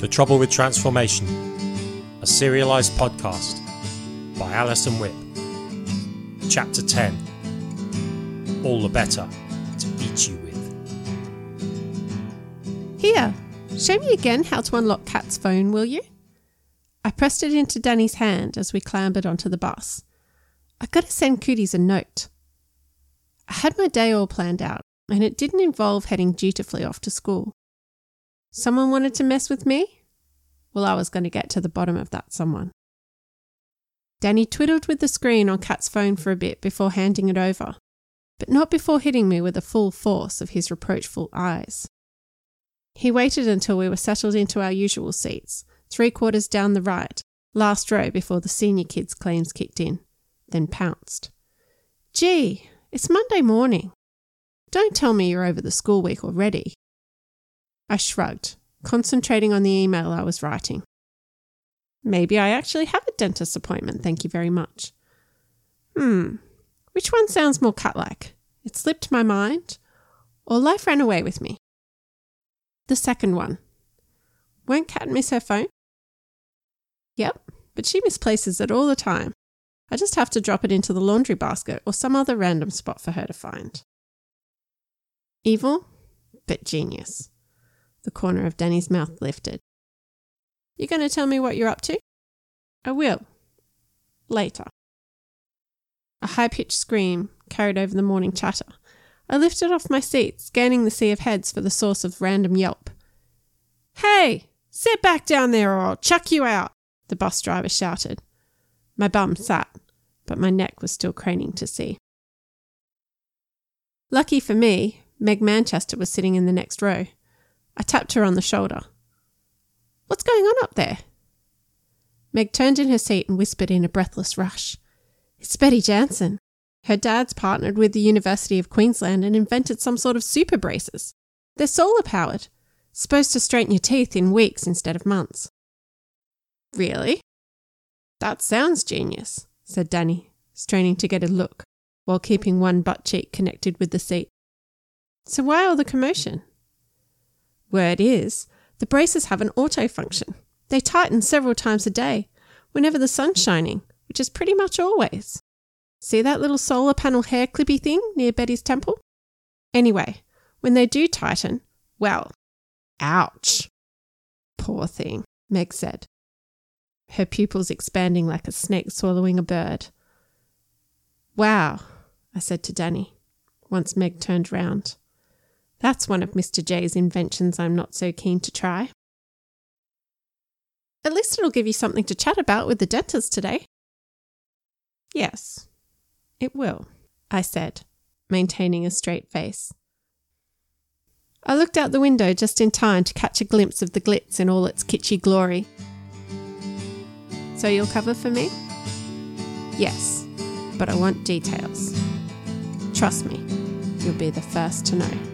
The Trouble with Transformation, a serialized podcast by Alison Whip. Chapter 10 All the Better to Eat You With. Here, show me again how to unlock Kat's phone, will you? I pressed it into Danny's hand as we clambered onto the bus. I gotta send Cooties a note. I had my day all planned out, and it didn't involve heading dutifully off to school. Someone wanted to mess with me? Well, I was going to get to the bottom of that someone. Danny twiddled with the screen on Kat's phone for a bit before handing it over, but not before hitting me with the full force of his reproachful eyes. He waited until we were settled into our usual seats, three quarters down the right, last row before the senior kids' claims kicked in, then pounced. Gee, it's Monday morning. Don't tell me you're over the school week already. I shrugged, concentrating on the email I was writing. Maybe I actually have a dentist appointment, thank you very much. Hmm, which one sounds more Kat like? It slipped my mind, or life ran away with me? The second one. Won't Kat miss her phone? Yep, but she misplaces it all the time. I just have to drop it into the laundry basket or some other random spot for her to find. Evil, but genius. The corner of Danny's mouth lifted. You going to tell me what you're up to? I will. Later. A high pitched scream carried over the morning chatter. I lifted off my seat, scanning the sea of heads for the source of random yelp. Hey, sit back down there or I'll chuck you out, the bus driver shouted. My bum sat, but my neck was still craning to see. Lucky for me, Meg Manchester was sitting in the next row. I tapped her on the shoulder. What's going on up there? Meg turned in her seat and whispered in a breathless rush. It's Betty Jansen. Her dad's partnered with the University of Queensland and invented some sort of super braces. They're solar powered, supposed to straighten your teeth in weeks instead of months. Really? That sounds genius, said Danny, straining to get a look while keeping one butt cheek connected with the seat. So why all the commotion? Word is, the braces have an auto function. They tighten several times a day, whenever the sun's shining, which is pretty much always. See that little solar panel hair clippy thing near Betty's temple? Anyway, when they do tighten, well, ouch. Poor thing, Meg said, her pupils expanding like a snake swallowing a bird. Wow, I said to Danny, once Meg turned round. That's one of Mr. J's inventions I'm not so keen to try. At least it'll give you something to chat about with the dentist today. Yes, it will, I said, maintaining a straight face. I looked out the window just in time to catch a glimpse of the glitz in all its kitschy glory. So you'll cover for me? Yes, but I want details. Trust me, you'll be the first to know.